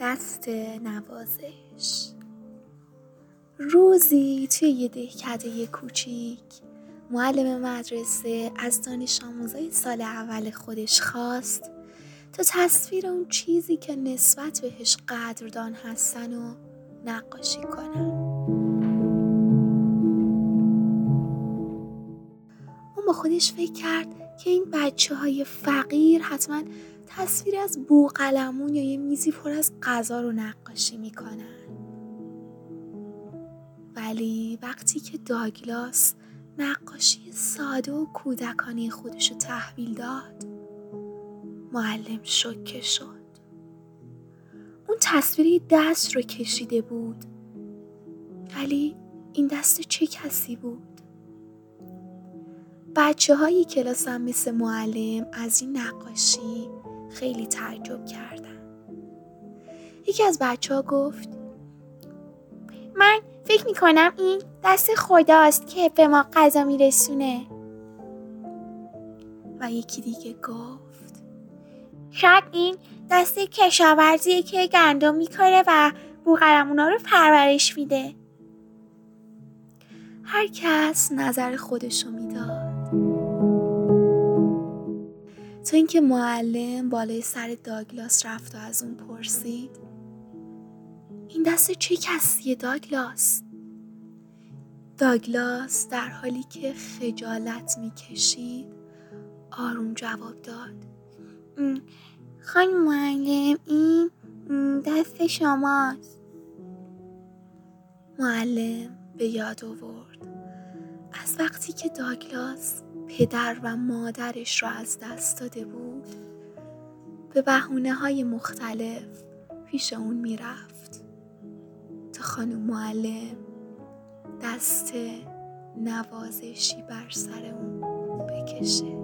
دست نوازش. روزی توی یه دهکده کوچیک معلم مدرسه از دانش آموزای سال اول خودش خواست تا تصویر اون چیزی که نسبت بهش قدردان هستن و نقاشی کنن خودش فکر کرد که این بچه های فقیر حتما تصویر از بوقلمون یا یه میزی پر از غذا رو نقاشی می‌کنن. ولی وقتی که داگلاس نقاشی ساده و کودکانی خودش رو تحویل داد معلم شکه شد. اون تصویری دست رو کشیده بود. ولی این دست چه کسی بود؟ بچه های کلاس هم مثل معلم از این نقاشی خیلی تعجب کردن. یکی از بچه ها گفت من فکر می‌کنم این دست خداست که به ما غذا میرسونه. و یکی دیگه گفت شاید این دست کشاورزیه که گندم میکاره و بوغرمونا رو پرورش میده. هر کس نظر خودشو می‌داد. تا اینکه معلم بالای سر داگلاس رفت و از اون پرسید این دست چه کسیه داگلاس؟ داگلاس در حالی که خجالت می‌کشید آروم جواب داد. خانم معلم این دست شماست. معلم به یاد آورد. از وقتی که داگلاس پدر و مادرش را از دست داده بود به بحونه های مختلف پیش اون می‌رفت تا خانم معلم دست نوازشی بر سر اون بکشه.